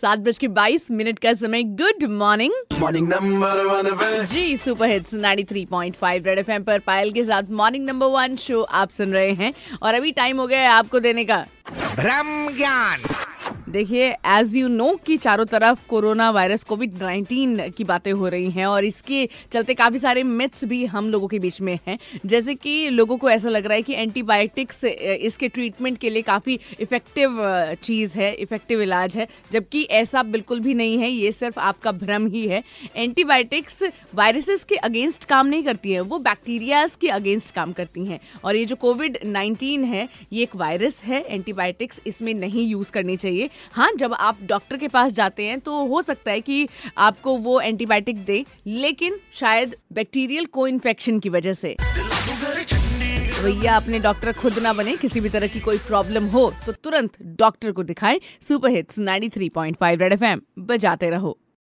सात बज के बाईस मिनट का समय। Good morning morning number one जी सुपर हिट्स 93.5 रेड एफएम पर पायल के साथ मॉर्निंग नंबर वन शो आप सुन रहे हैं। और अभी टाइम हो गया है आपको देने का। ब्रह्म ज्ञान देखिए एज यू नो कि चारों तरफ़ कोरोना वायरस कोविड 19 की बातें हो रही हैं और इसके चलते काफ़ी सारे मिथ्स भी हम लोगों के बीच में हैं। जैसे कि लोगों को ऐसा लग रहा है कि एंटीबायोटिक्स इसके ट्रीटमेंट के लिए काफ़ी इफ़ेक्टिव चीज़ है इफ़ेक्टिव इलाज है, जबकि ऐसा बिल्कुल भी नहीं है, ये सिर्फ़ आपका भ्रम ही है। एंटीबायोटिक्स वायरसेस के अगेंस्ट काम नहीं करती है, वो बैक्टीरियाज के अगेंस्ट काम करती हैं। और ये जो कोविड 19 है, ये एक वायरस है एंटीबायोटिक्स इसमें नहीं यूज़ करनी चाहिए। हाँ जब आप डॉक्टर के पास जाते हैं तो हो सकता है कि आपको वो एंटीबायोटिक दे, लेकिन शायद बैक्टीरियल को इन्फेक्शन की वजह से। भैया, अपने डॉक्टर खुद ना बने, किसी भी तरह की कोई प्रॉब्लम हो तो तुरंत डॉक्टर को दिखाएँ। Super hits 93.5 red FM. बजाते रहो।